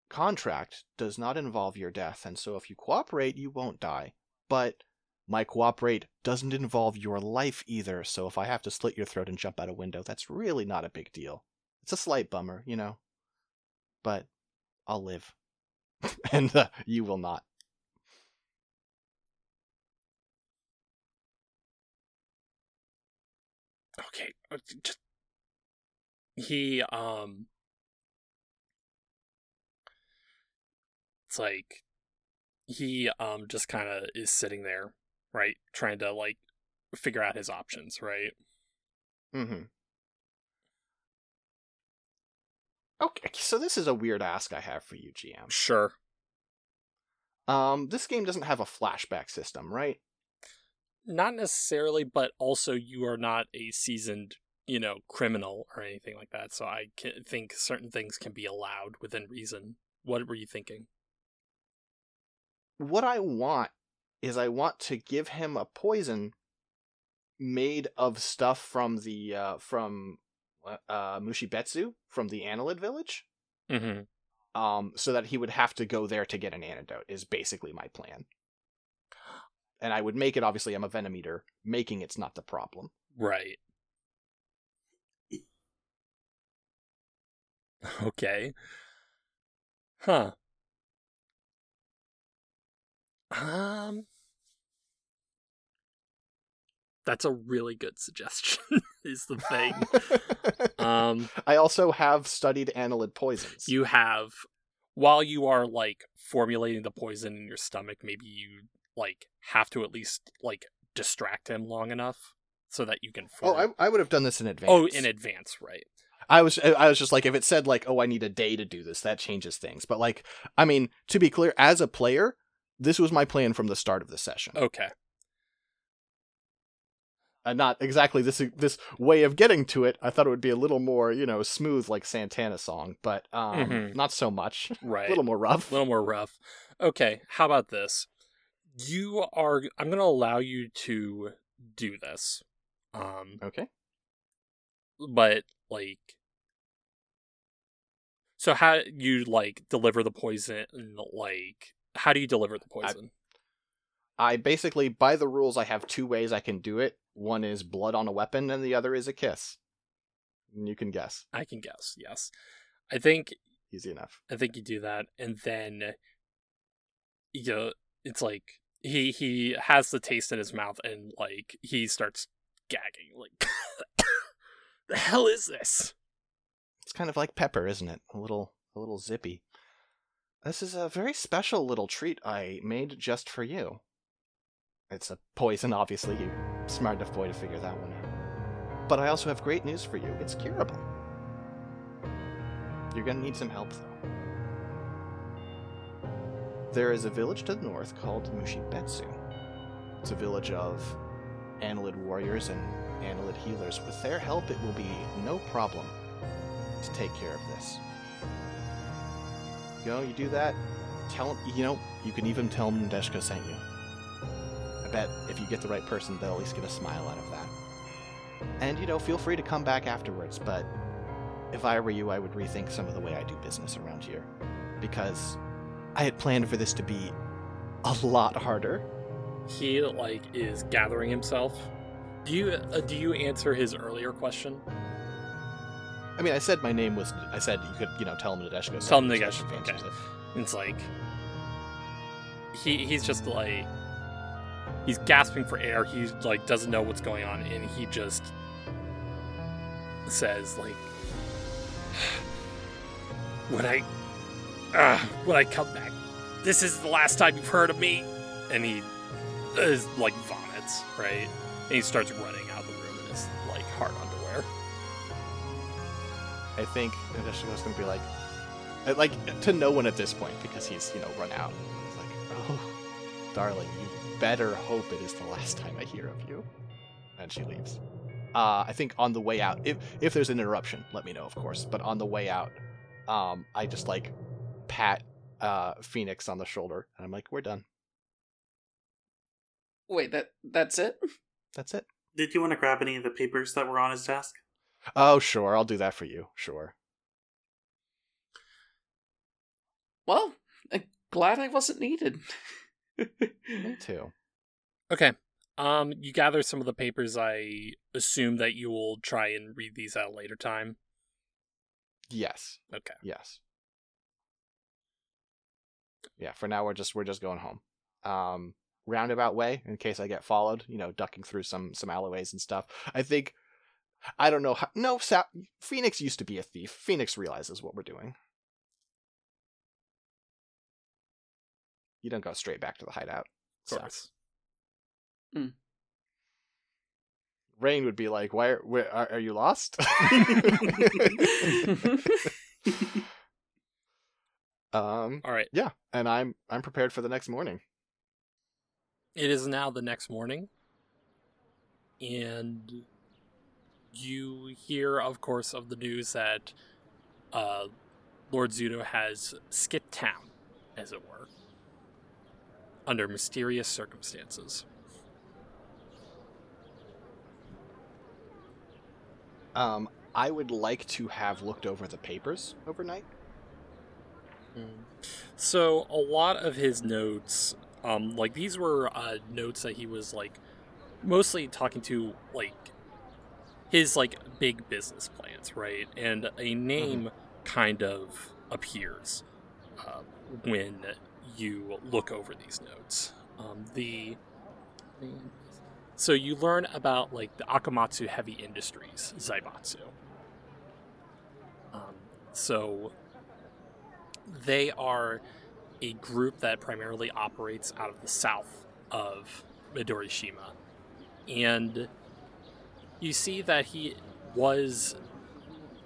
contract does not involve your death, and so if you cooperate, you won't die. But my cooperate doesn't involve your life either, so if I have to slit your throat and jump out a window, that's really not a big deal. It's a slight bummer, you know. But I'll live. and uh, you will not. Okay, uh, just he um it's like he um just kind of is sitting there, right, trying to like figure out his options, right? Mm-hmm. Okay, so this is a weird ask I have for you, GM. Sure. Um, this game doesn't have a flashback system, right? Not necessarily, but also you are not a seasoned, you know, criminal or anything like that. So I can think certain things can be allowed within reason. What were you thinking? What I want is I want to give him a poison made of stuff from the uh from uh Mushibetsu from the Annelid village. Mm-hmm. um, so that he would have to go there to get an antidote is basically my plan. And I would make it obviously I'm a venom eater. Making it's not the problem. Right. Okay. Huh. Um That's a really good suggestion is the thing. um I also have studied annelid poisons. you have while you are like formulating the poison in your stomach, maybe you like have to at least like distract him long enough so that you can oh, I, I would have done this in advance. Oh, in advance, right. I was I was just like if it said like oh I need a day to do this that changes things. But like I mean to be clear as a player, this was my plan from the start of the session. Okay. And not exactly this this way of getting to it. I thought it would be a little more, you know, smooth like Santana song, but um Mhm. not so much. Right. a little more rough. a little more rough. Okay, how about this? You are I'm going to allow you to do this. Um Okay. but like so how you like deliver the poison like how do you deliver the poison? I basically, by the rules, I have two ways I can do it. One is blood on a weapon, and the other is a kiss. And you can guess. I, can guess. Yes. I think Easy enough. I think you do that and then you know, it's like he he has the taste in his mouth and like he starts gagging like the hell is this? It's kind of like pepper, isn't it? A little, a little zippy. This is a very special little treat I made just for you. It's a poison, obviously. You're smart enough boy to figure that one out. But I also have great news for you. It's curable. You're gonna need some help, though. There is a village to the north called Mushibetsu. It's a village of Annelid warriors and Annelid healers. With their help, it will be no problem to take care of this. You know, you do that, tell you know, you can even tell them Nadeshiko sent you. I bet if you get the right person, they'll at least get a smile out of that. And, you know, feel free to come back afterwards, but if I were you, I would rethink some of the way I do business around here. Because I had planned for this to be a lot harder. He like is gathering himself. Do you uh, do you answer his earlier question? I mean, I said my name was. I said you could, you know, tell him Nadeshiko. Tell him sent you, Nadeshiko, so if he answers okay. it. It's like he he's just like he's gasping for air. He like doesn't know what's going on, and he just says like, "When I, uh, when I come back, this is the last time you've heard of me." And he is like vomits, right? And he starts running I think Nadeshiko's gonna be like, uh, like to no one at this point because he's you know run out. He's like, oh, darling, you better hope it is the last time I hear of you. And she leaves. Uh, I think on the way out, if if there's an interruption, let me know, of course. But on the way out, um, I just like pat uh Phoenix on the shoulder, and I'm like, we're done. Wait, that that's it? That's it. Did you want to grab any of the papers that were on his desk? Oh, sure, I'll do that for you. Sure. Well, I'm glad I wasn't needed. Me too. Okay. Um, you gather some of the papers. I assume that you will try and read these at a later time. Yes. Okay. Yes. Yeah, for now we're just we're just going home. Um roundabout way in case I get followed, you know, ducking through some some alleyways and stuff. I think I don't know how no Sa- Phoenix used to be a thief. Phoenix realizes what we're doing. You don't go straight back to the hideout. Of course. Rain would be like, "Why? Are, where, are, are you lost?" um, All right. yeah, and I'm I'm prepared for the next morning. It is now the next morning, and you hear, of course, of the news that uh, Lord Zudo has skipped town, as it were, under mysterious circumstances. Um, I would like to have looked over the papers overnight. So a lot of his notes, um, like these were uh, notes that he was like mostly talking to like his like big business plans, right? And a name kind of appears uh, when you look over these notes. Um, the so you learn about like the Akamatsu Heavy Industries, Zaibatsu. Um, so they are a group that primarily operates out of the south of Midorishima. And you see that he was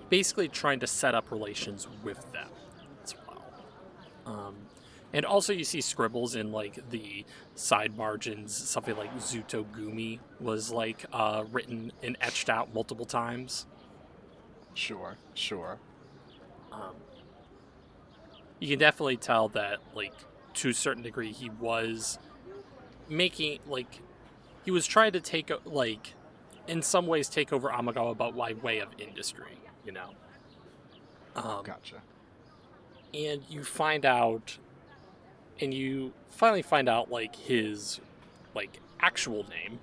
basically trying to set up relations with them as well. Um, and also, you see scribbles in like the side margins. Something like Zudo Gumi was like uh, written and etched out multiple times. Sure, sure. Um, you can definitely tell that, like, to a certain degree, he was making like he was trying to take like in some ways take over Amagawa, but by way of industry, you know. Um, Gotcha. and you find out and you finally find out like his like actual name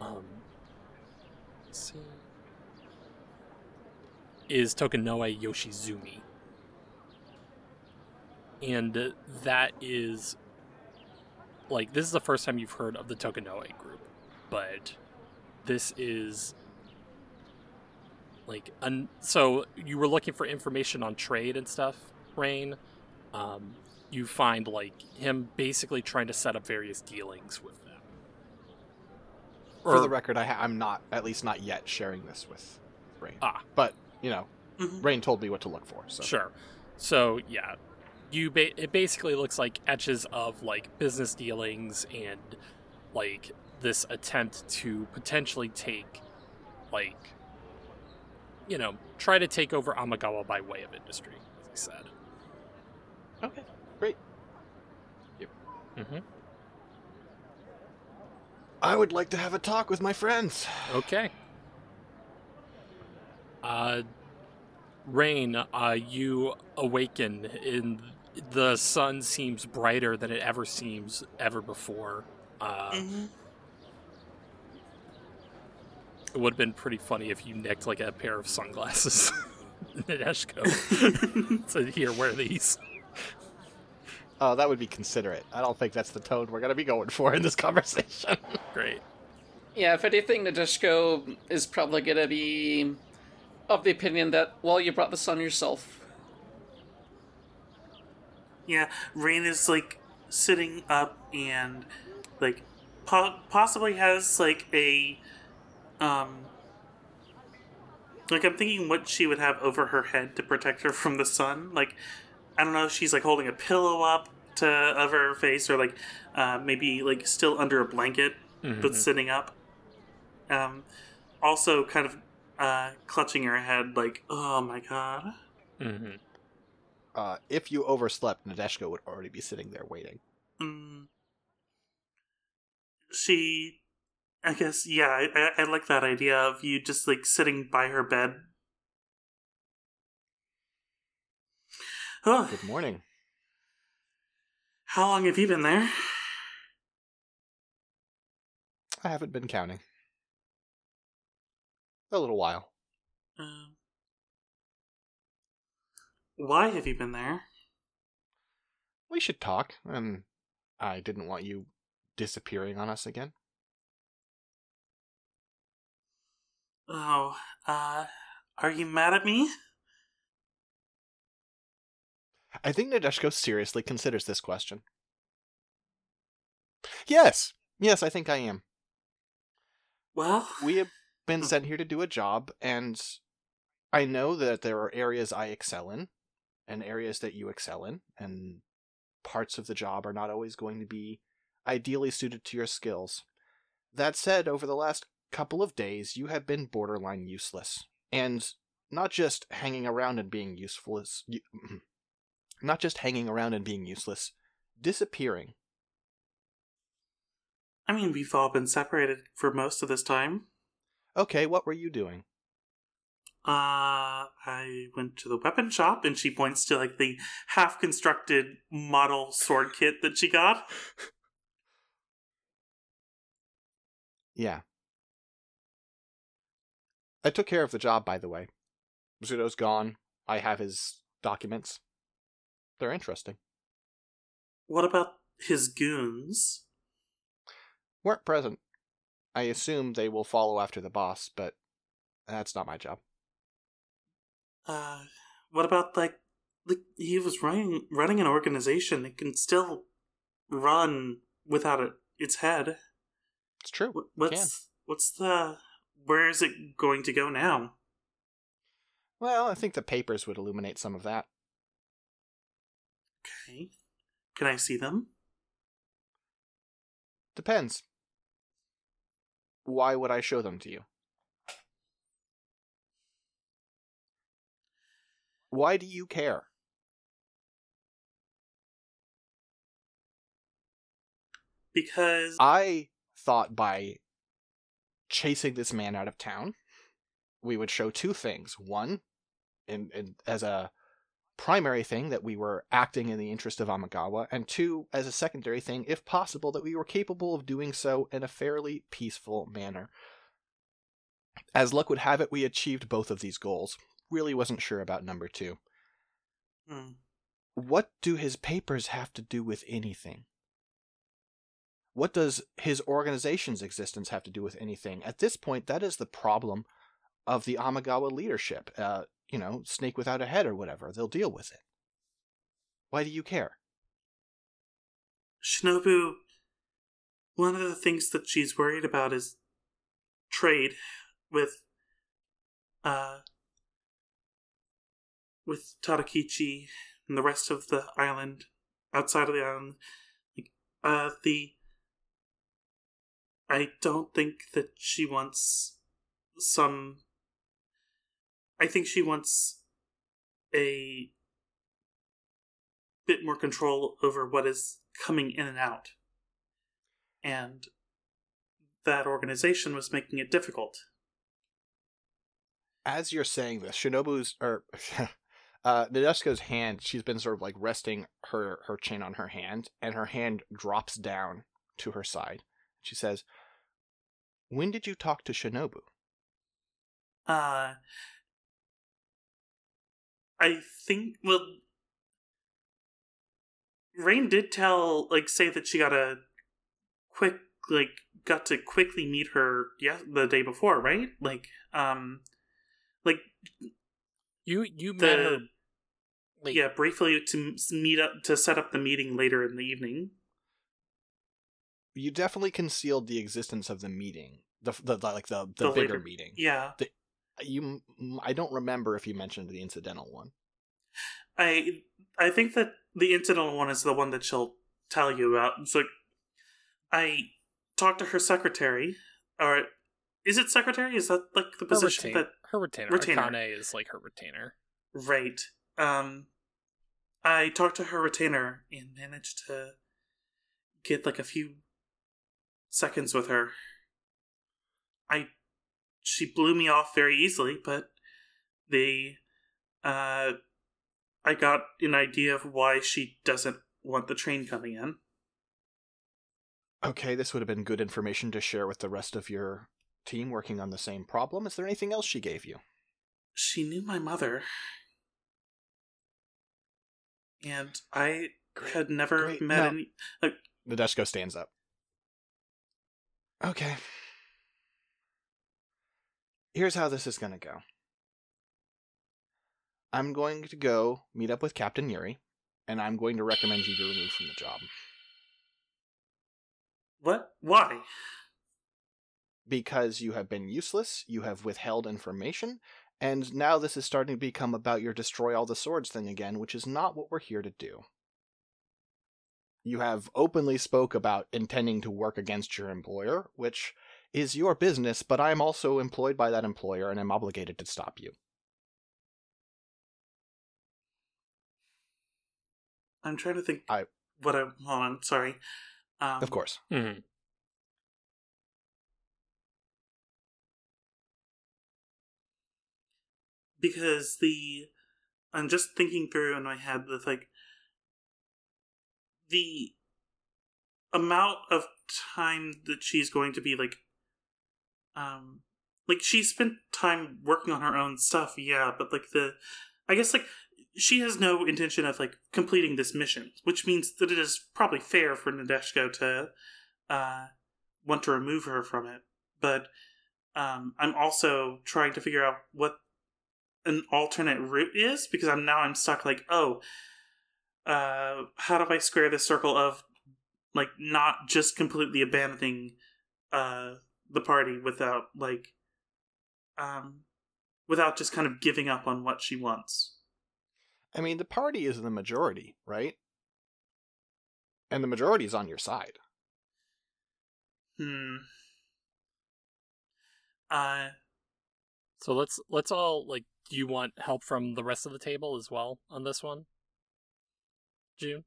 um let's see is Tokunoe Yoshizumi and that is like this is the first time you've heard of the Tokunoe group but this is like un- so you were looking for information on trade and stuff rain um, you find like him basically trying to set up various dealings with them For the record, I ha- I'm not, at least not yet, sharing this with Rain. Ah. But you know, Mhm. Rain told me what to look for. So Sure. So yeah, you ba- it basically looks like etches of like business dealings and like this attempt to potentially take like you know try to take over Amagawa by way of industry, as I said. Okay, great. Yep. Mm-hmm. I would like to have a talk with my friends. Okay. Uh, Rain, uh, you awaken and the sun seems brighter than it ever seems ever before. Uh, Mhm. It would have been pretty funny if you nicked like a pair of sunglasses, Nadeshiko. so here, wear these. Oh, that would be considerate. I don't think that's the tone we're gonna be going for in this conversation. Great. Yeah, if anything, Nadeshiko is probably gonna be of the opinion that, well, you brought this on yourself. Yeah, Rain is like sitting up and like po- possibly has like a um like I'm thinking what she would have over her head to protect her from the sun. Like I don't know if she's like holding a pillow up to over her face or like uh, maybe like still under a blanket but sitting up. Um, also kind of uh, clutching her head like oh my god. Mm-hmm. Uh, if you overslept, Nadeshiko would already be sitting there waiting. Mm. She, I guess, yeah, I, I, I like that idea of you just like sitting by her bed. Oh, Good morning. how long have you been there? I haven't been counting. A little while. Um, why have you been there? We should talk. Um, I didn't want you disappearing on us again. Oh, uh, are you mad at me? I think Nadeshiko seriously considers this question. Yes, yes, I think I am. Well, We have been Hmm. sent here to do a job, and I know that there are areas I excel in, and areas that you excel in, and parts of the job are not always going to be ideally suited to your skills. That said, over the last couple of days, you have been borderline useless, and not just hanging around and being useful is not just hanging around and being useless, disappearing. I mean, we've all been separated for most of this time. Okay, what were you doing? Uh, I went to the weapon shop and she points to like the half constructed model sword kit that she got. Yeah. I took care of the job, by the way. Zudo's gone. I have his documents. They're interesting. What about his goons? Weren't present. I assume they will follow after the boss, but that's not my job. Uh, what about like, like he was running running an organization that can still run without it, its head. It's true. What's what's the where is it going to go now? Well, I think the papers would illuminate some of that. Okay, can I see them? Depends. Why would I show them to you? Why do you care? Because I thought by chasing this man out of town, we would show two things. One, in, in, as a primary thing, that we were acting in the interest of Amagawa, and two, as a secondary thing, if possible, that we were capable of doing so in a fairly peaceful manner. As luck would have it, we achieved both of these goals. Really wasn't sure about number two. Hmm. What do his papers have to do with anything? What does his organization's existence have to do with anything? At this point, that is the problem of the Amagawa leadership. Uh, you know, snake without a head or whatever. They'll deal with it. Why do you care? Shinobu, one of the things that she's worried about is trade with uh with Tadakichi and the rest of the island outside of the island. Uh the I don't think that she wants some I think she wants a bit more control over what is coming in and out. And that organization was making it difficult. As you're saying this, Shinobu's or uh hand, she's been sort of like resting her her chin on her hand, and her hand drops down to her side. She says, When did you talk to Shinobu? Uh I think well Rain did tell like say that she got a quick like got to quickly meet her yeah the day before, right? Like um like You you met her the yeah briefly to meet up to set up the meeting later in the evening. You definitely concealed the existence of the meeting, the the, the like the the, The bigger later- meeting. Yeah. You, I don't remember if you mentioned the incidental one. I I think that the incidental one is the one that she'll tell you about. It's like I talked to her secretary, or is it secretary? Is that like the her, position retain- that her retainer. retainer. Akane is like her retainer. right? Um, I talked to her retainer and managed to get like a few seconds with her. I she blew me off very easily, but the uh I got an idea of why she doesn't want the train coming in. Okay, this would have been good information to share with the rest of your team working on the same problem. Is there anything else she gave you? She knew my mother. And I had never great. met No. any like Nadeshiko stands up. Okay. Here's how this is going to go. I'm going to go meet up with Captain Yuri, and I'm going to recommend you be removed from the job. what? Why? because you have been useless, you have withheld information, and now this is starting to become about your destroy all the swords thing again, which is not what we're here to do. You have openly spoke about intending to work against your employer, which is your business, but I'm also employed by that employer and I'm obligated to stop you. I'm trying to think. I- what I hold on. Sorry. Um, Of course. Mm-hmm. because the I'm just thinking through in my head with like the amount of time that she's going to be like um like she spent time working on her own stuff yeah but like the i guess like she has no intention of like completing this mission which means that it is probably fair for Nadeshiko to uh want to remove her from it. But um i'm also trying to figure out what an alternate route is because i'm now i'm stuck like oh uh how do i square this circle of like not just completely abandoning uh the party without like um without just kind of giving up on what she wants I mean, the party is the majority, right? And the majority is on your side. hmm uh So let's let's all like. Do you want help from the rest of the table as well on this one, June?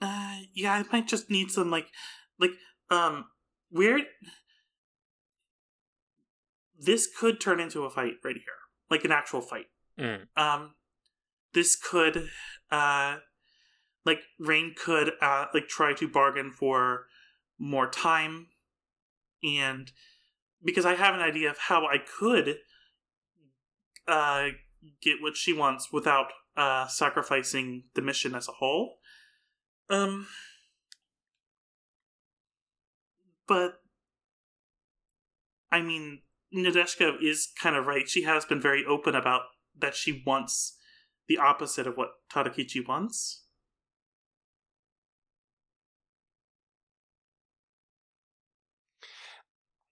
Uh, yeah, I might just need some like, like, um, weird. This could turn into a fight right here, like an actual fight. Mm. Um, this could, uh, like Rain could, uh, like try to bargain for more time, and because I have an idea of how I could, uh, get what she wants without uh sacrificing the mission as a whole. Um, but I mean, Nadeshiko is kind of right. She has been very open about that she wants the opposite of what Tadakichi wants.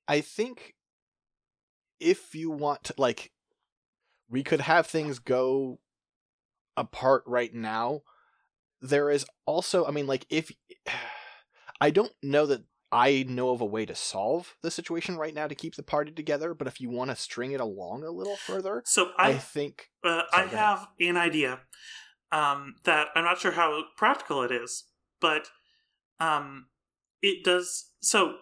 I think if you want to, like, we could have things go apart right now. There is also, I mean, like, if I don't know that I know of a way to solve the situation right now to keep the party together, but if you want to string it along a little further, So I, I, think uh, I have an idea um, that I'm not sure how practical it is, but um, it does. So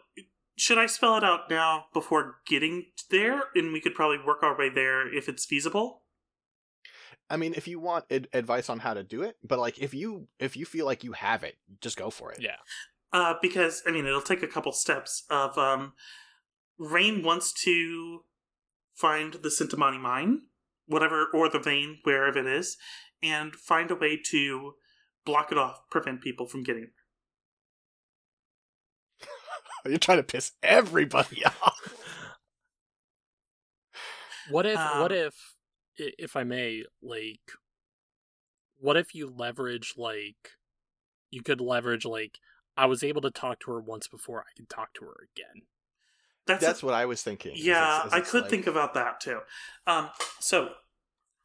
should I spell it out now before getting there, and we could probably work our way there if it's feasible? I mean, if you want ad- advice on how to do it, but like if you if you feel like you have it, just go for it. Yeah. Uh, because I mean, it'll take a couple steps of um, Rain wants to find the Sintamani mine, whatever, or the vein, wherever it is, and find a way to block it off, prevent people from getting it. You're trying to piss everybody off. What if Um, what if i- if I may like what if you leverage like you could leverage like I was able to talk to her once before I can talk to her again. That's, That's what I was thinking. is yeah, it's- is I could like- think about that too. Um, so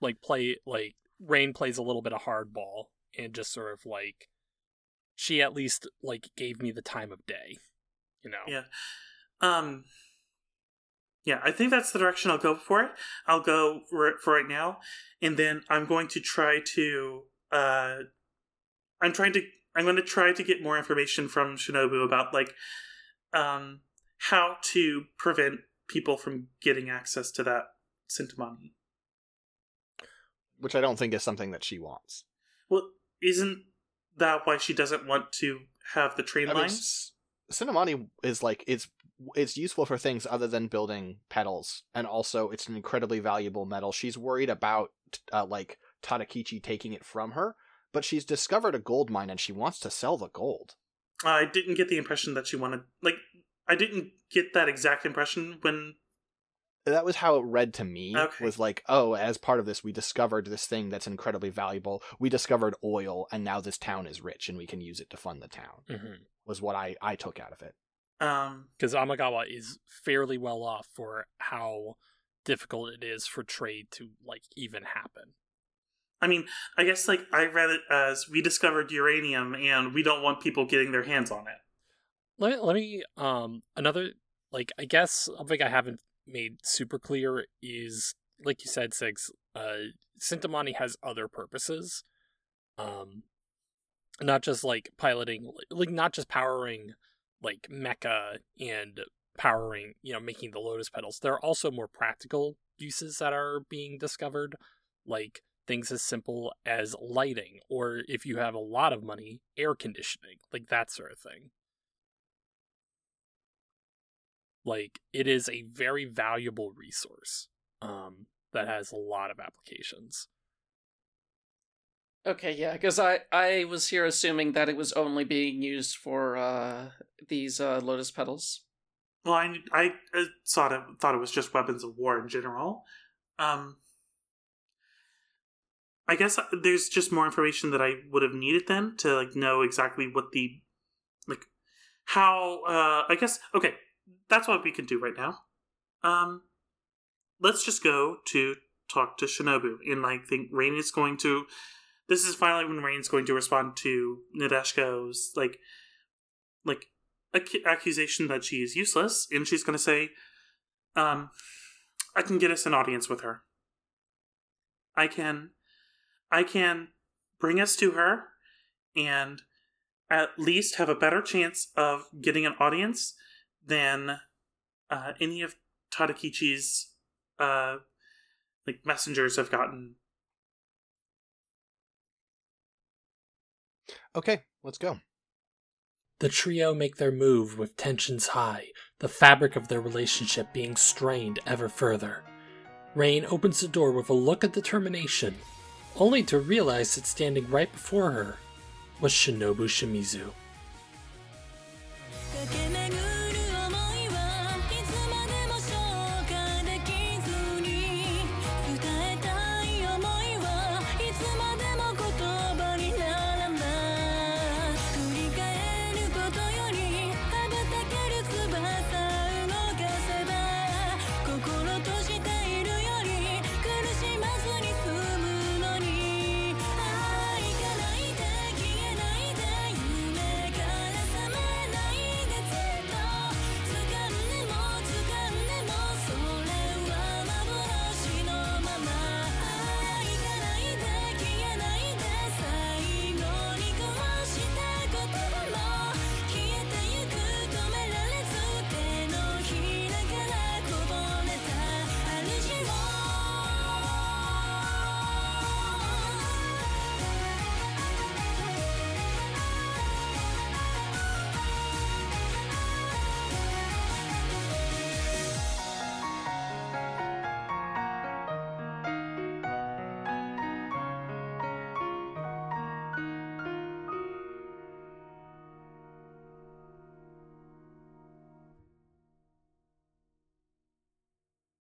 Like play like Rain plays a little bit of hardball and just sort of like she at least like gave me the time of day. You know? Yeah. Um Yeah, I think that's the direction I'll go for it. I'll go for it for right now, and then I'm going to try to uh I'm trying to I'm going to try to get more information from Shinobu about like um how to prevent people from getting access to that Sintamani. which I don't think is something that she wants. Well, isn't that why she doesn't want to have the train I mean, lines? Sintamani is like it's it's useful for things other than building petals, and also it's an incredibly valuable metal. She's worried about uh, like Tadakichi taking it from her, but she's discovered a gold mine and she wants to sell the gold. I didn't get the impression that she wanted like I didn't get that exact impression when That was how it read to me. Okay. Was like, oh, as part of this, we discovered this thing that's incredibly valuable. We discovered oil, and now this town is rich, and we can use it to fund the town. hmm Was what I I took out of it. Um, because Amagawa is fairly well off for how difficult it is for trade to like even happen. I mean, I guess like I read it as we discovered uranium and we don't want people getting their hands on it. Let me, let me um another like I guess something I haven't made super clear is like you said, Six, uh Sintamani has other purposes. Um not just like piloting like not just powering like mecha and powering, you know, making the lotus petals. There are also more practical uses that are being discovered, like things as simple as lighting, or if you have a lot of money, air conditioning, like that sort of thing. Like it is a very valuable resource um, that has a lot of applications. Okay, yeah, because I I was here assuming that it was only being used for uh these uh lotus petals. Well, I I uh, thought it thought it was just weapons of war in general. Um, I guess there's just more information that I would have needed then to like know exactly what the like how uh I guess okay, that's what we can do right now. Um let's just go to talk to Shinobu and like think Rain is going to this is finally when Rain's going to respond to Nadeshiko's like like ac- accusation that she is useless and she's going to say um I can get us an audience with her. I can I can bring us to her and at least have a better chance of getting an audience than uh, any of Tadakichi's uh, like messengers have gotten. Okay, let's go. The trio make their move with tensions high, the fabric of their relationship being strained ever further. Rain opens the door with a look of determination, only to realize that standing right before her was Shinobu Shimizu.